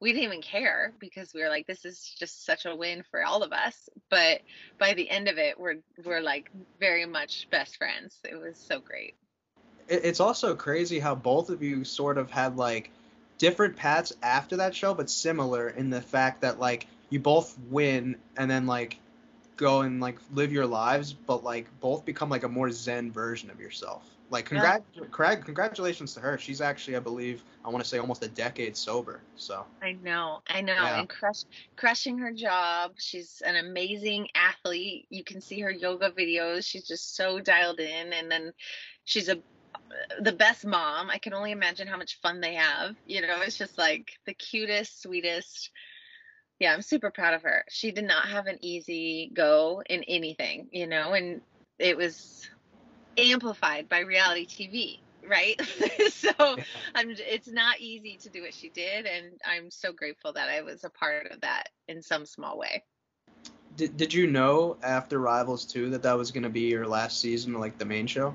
we didn't even care because we were like this is just such a win for all of us. But by the end of it we're we're like very much best friends. It was so great. It's also crazy how both of you sort of had like different paths after that show but similar in the fact that like you both win and then like go and like live your lives but like both become like a more zen version of yourself like, congrat- yeah. congratulations to her. She's actually, I believe, I want to say almost a decade sober. So. I know, I know, yeah. and crush, crushing her job. She's an amazing athlete. You can see her yoga videos. She's just so dialed in, and then she's a the best mom. I can only imagine how much fun they have. You know, it's just like the cutest, sweetest. Yeah, I'm super proud of her. She did not have an easy go in anything, you know, and it was amplified by reality TV, right? so I'm, it's not easy to do what she did, and I'm so grateful that I was a part of that in some small way. Did, did you know after Rivals 2 that that was going to be your last season, like the main show?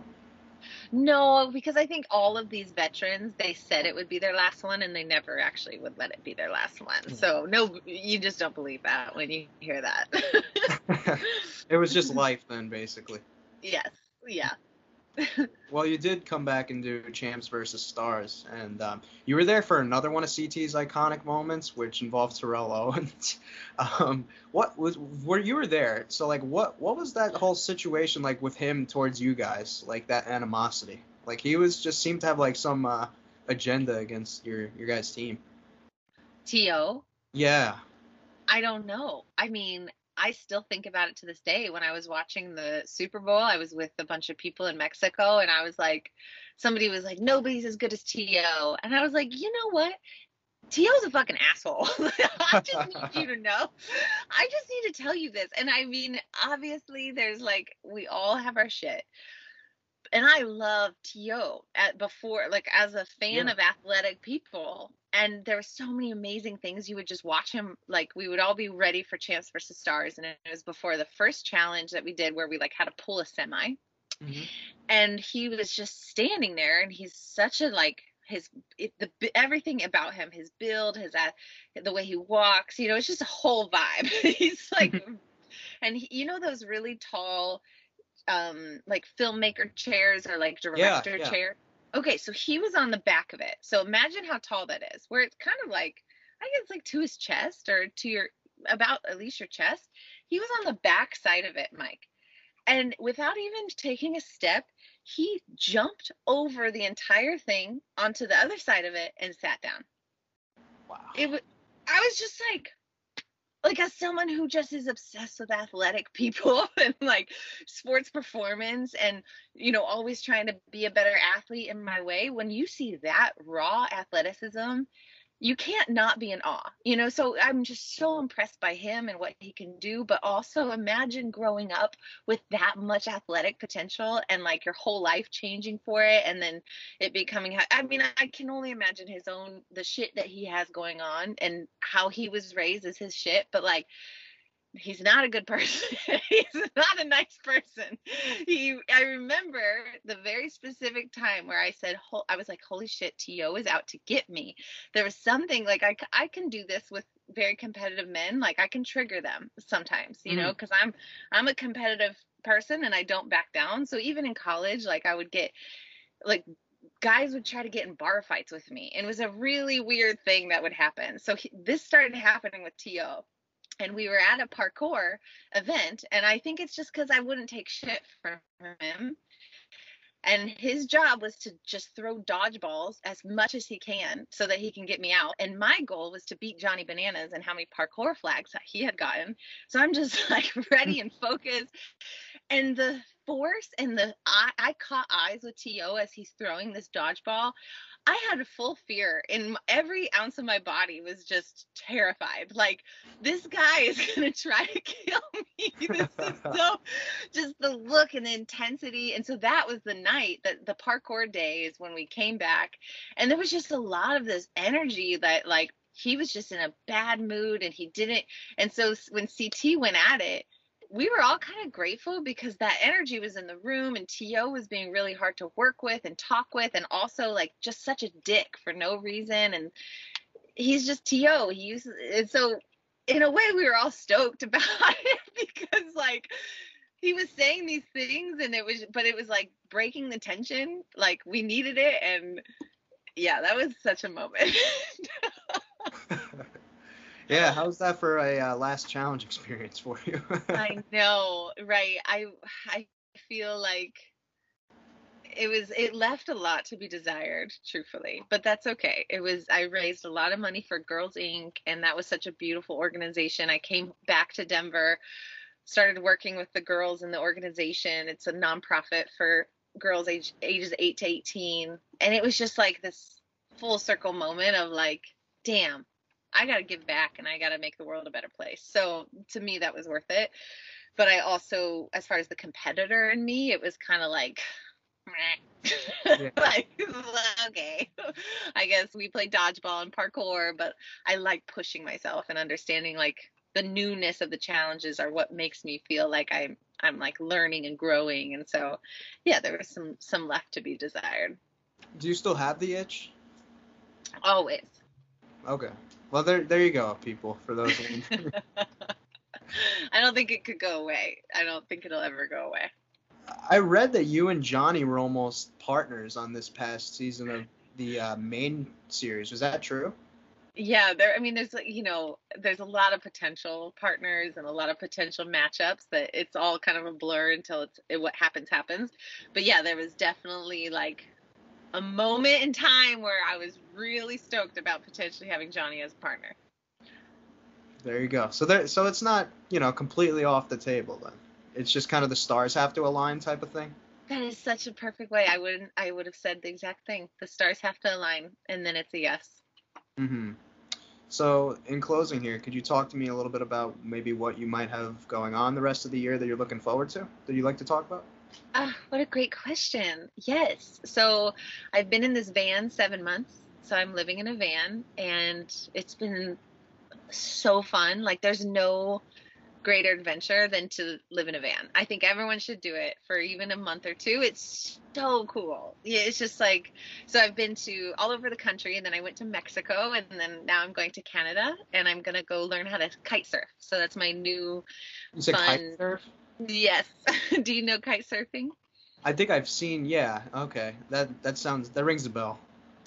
No, because I think all of these veterans, they said it would be their last one, and they never actually would let it be their last one. Hmm. So no, you just don't believe that when you hear that. it was just life then, basically. Yes. Yeah well, you did come back and do Champs versus Stars, and um, you were there for another one of CT's iconic moments, which involved Terrell Owens. um, what was where you were there? So, like, what what was that whole situation like with him towards you guys? Like that animosity? Like he was just seemed to have like some uh, agenda against your your guys' team. To. Yeah. I don't know. I mean, I still think about it to this day. When I was watching the Super Bowl, I was with a bunch of people in Mexico, and I was like, somebody was like, nobody's as good as T.O. And I was like, you know what? T.O.'s a fucking asshole. I just need you to know. I just need to tell you this. And I mean, obviously, there's like, we all have our shit and I love T.O. at before, like as a fan yeah. of athletic people. And there were so many amazing things. You would just watch him, like we would all be ready for Champs versus Stars, and it was before the first challenge that we did, where we like had to pull a semi, mm-hmm. and he was just standing there, and he's such a like his it, the everything about him, his build, his uh, the way he walks, you know, it's just a whole vibe. he's like, and he, you know those really tall um like filmmaker chairs or like director yeah, yeah. chair. Okay, so he was on the back of it. So imagine how tall that is. Where it's kind of like I guess like to his chest or to your about at least your chest. He was on the back side of it, Mike. And without even taking a step, he jumped over the entire thing onto the other side of it and sat down. Wow. It was I was just like, like as someone who just is obsessed with athletic people and like sports performance and you know always trying to be a better athlete in my way when you see that raw athleticism you can't not be in awe you know? So i'm just so impressed by him and what he can do but also imagine growing up with that much athletic potential and like your whole life changing for it and then it becoming i mean i can only imagine his own the shit that he has going on and how he was raised is his shit but like he's not a good person. he's not a nice person. He I remember the very specific time where I said I was like holy shit T.O. is out to get me. There was something like I I can do this with very competitive men like I can trigger them sometimes, you mm. know, cuz I'm I'm a competitive person and I don't back down. So even in college like I would get like guys would try to get in bar fights with me. And it was a really weird thing that would happen. So he, this started happening with T.O and we were at a parkour event and i think it's just because i wouldn't take shit from him. And his job was to just throw dodgeballs as much as he can so that he can get me out. And my goal was to beat johnny bananas and how many parkour flags he had gotten. So i'm just like ready and focused. And the force and the I, I caught eyes with T.O. as he's throwing this dodgeball I had full fear and every ounce of my body was just terrified. Like this guy is going to try to kill me. This is so just the look and the intensity. And so that was the night that the parkour day is when we came back and there was just a lot of this energy that like he was just in a bad mood and he didn't and so when CT went at it we were all kind of grateful because that energy was in the room and T.O. was being really hard to work with and talk with and also like just such a dick for no reason and he's just To he uses and so in a way we were all stoked about it because like he was saying these things and it was but it was like breaking the tension like we needed it and yeah that was such a moment yeah, how's that for a uh, last challenge experience for you? I know, right? I I feel like it was it left a lot to be desired truthfully but that's okay it was i raised a lot of money for girls inc and that was such a beautiful organization i came back to denver started working with the girls in the organization it's a nonprofit for girls age, ages 8 to 18 and it was just like this full circle moment of like damn I got to give back and I got to make the world a better place. So to me, that was worth it. But I also, as far as the competitor in me, it was kind of like, like okay. I guess we play dodgeball and parkour but i like pushing myself and understanding like the newness of the challenges are what makes me feel like i'm i'm like learning and growing. And so yeah there was some some left to be desired. Do you still have the itch? Always. Okay well, there, there you go, people. For those. I don't think it could go away. I don't think it'll ever go away. I read that you and Johnny were almost partners on this past season of the uh, main series. Was that true? Yeah, there. I mean, there's you know, there's a lot of potential partners and a lot of potential matchups that it's all kind of a blur until it's it, what happens happens. But yeah, there was definitely like a moment in time where I was really stoked about potentially having Johnny as a partner. There you go. So there, so it's not you know completely off the table then. It's just kind of the stars have to align type of thing. That is such a perfect way. I wouldn't. I would have said the exact thing. The stars have to align, and then it's a yes. Mm-hmm. So, in closing here, could you talk to me a little bit about maybe what you might have going on the rest of the year that you're looking forward to? That you like to talk about? Uh, what a great question. Yes. So I've been in this van seven months. So I'm living in a van and it's been so fun. Like there's no greater adventure than to live in a van. I think everyone should do it for even a month or two. It's so cool. Yeah, it's just like so I've been to all over the country and then I went to Mexico and then now I'm going to Canada and I'm going to go learn how to kite surf. So that's my new you fun kite surf? Yes. Do you know kite surfing? I think I've seen. Yeah. Okay. That that sounds that rings a bell.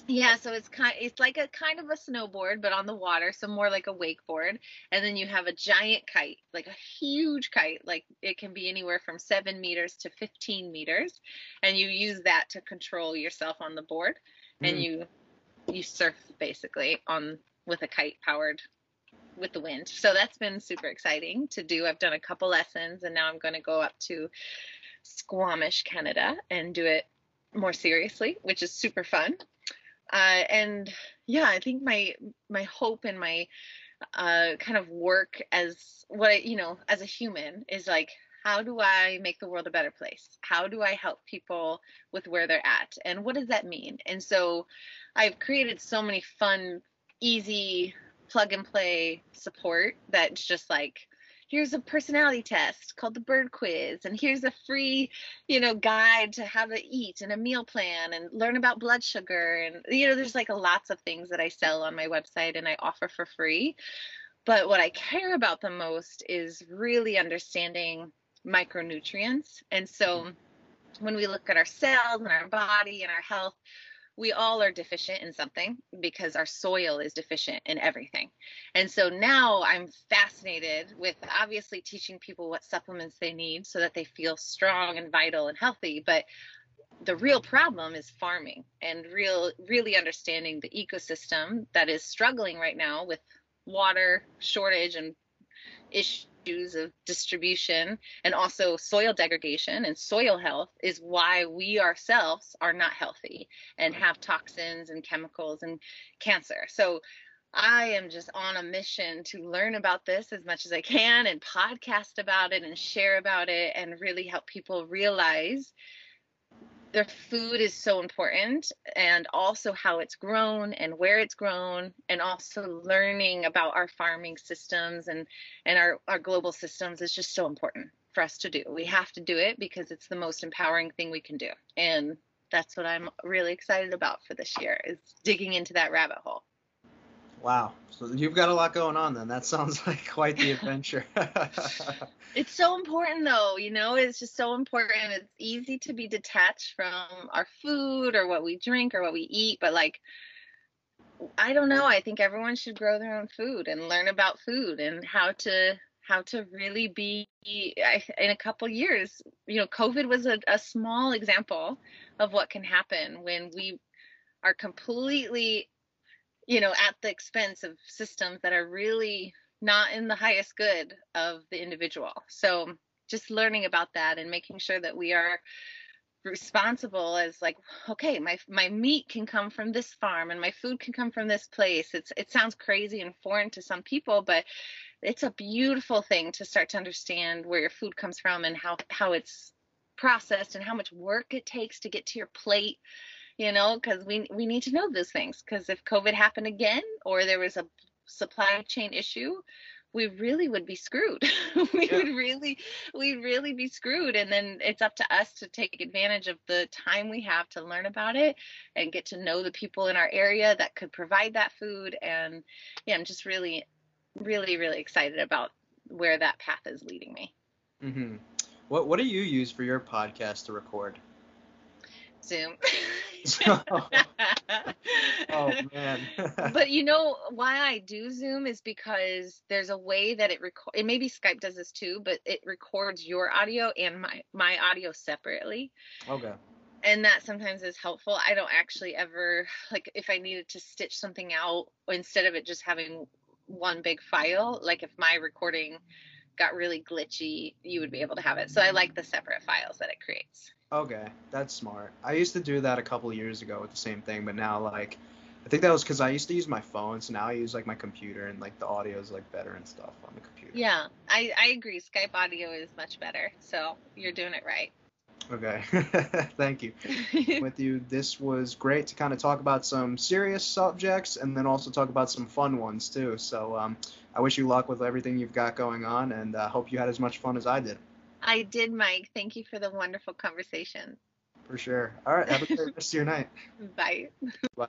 Yeah, so it's kind it's like a kind of a snowboard but on the water, so more like a wakeboard. And then you have a giant kite, like a huge kite, like it can be anywhere from 7 meters to 15 meters, and you use that to control yourself on the board mm. and you you surf basically on with a kite powered with the wind. So that's been super exciting to do. I've done a couple lessons and now I'm going to go up to Squamish, Canada and do it more seriously, which is super fun. Uh, and yeah, I think my my hope and my uh, kind of work as what you know as a human is like how do I make the world a better place? How do I help people with where they're at? And what does that mean? And so I've created so many fun, easy plug and play support that's just like here's a personality test called the bird quiz and here's a free you know guide to how to eat and a meal plan and learn about blood sugar. And you know there's like lots of things that i sell on my website and i offer for free. But what i care about the most is really understanding micronutrients. And so mm-hmm. when we look at our cells and our body and our health we all are deficient in something because our soil is deficient in everything. And so now I'm fascinated with obviously teaching people what supplements they need so that they feel strong and vital and healthy, but the real problem is farming and real really understanding the ecosystem that is struggling right now with water shortage and issues of distribution and also soil degradation and soil health is why we ourselves are not healthy and have toxins and chemicals and cancer. So I am just on a mission to learn about this as much as I can and podcast about it and share about it and really help people realize their food is so important and also how it's grown and where it's grown and also learning about our farming systems and and our our global systems is just so important for us to do. We have to do it because it's the most empowering thing we can do. And that's what i'm really excited about for this year is digging into that rabbit hole Wow. So you've got a lot going on then. That sounds like quite the adventure. it's so important though, you know, it's just so important. It's easy to be detached from our food or what we drink or what we eat, but like I don't know, I think everyone should grow their own food and learn about food and how to how to really be in a couple years. You know, COVID was a, a small example of what can happen when we are completely you know, at the expense of systems that are really not in the highest good of the individual. So just learning about that and making sure that we are responsible as like okay my my meat can come from this farm and my food can come from this place it's it sounds crazy and foreign to some people but it's a beautiful thing to start to understand where your food comes from and how how it's processed and how much work it takes to get to your plate you know, because we we need to know those things. Because if COVID happened again, or there was a supply chain issue, we really would be screwed. we yeah. would really, we'd really be screwed. And then it's up to us to take advantage of the time we have to learn about it and get to know the people in our area that could provide that food. And yeah, I'm just really, really, really excited about where that path is leading me. Mm-hmm. What What do you use for your podcast to record? Zoom. oh man. but you know why I do Zoom is because there's a way that it record. And maybe Skype does this too, but it records your audio and my my audio separately. Okay. And that sometimes is helpful. I don't actually ever like if I needed to stitch something out instead of it just having one big file. Like if my recording got really glitchy, you would be able to have it. So I like the separate files that it creates. Okay, that's smart. I used to do that a couple years ago with the same thing, but now like I think that was because I used to use my phone, so now I use like my computer and like the audio is like better and stuff on the computer. Yeah, I I agree. Skype audio is much better, so you're doing it right. Okay, thank you. with you, this was great to kind of talk about some serious subjects and then also talk about some fun ones too. So um, I wish you luck with everything you've got going on, and uh, hope you had as much fun as I did. I did, Mike. Thank you for the wonderful conversation. For sure. All right. Have a great rest of your night. Bye. Bye.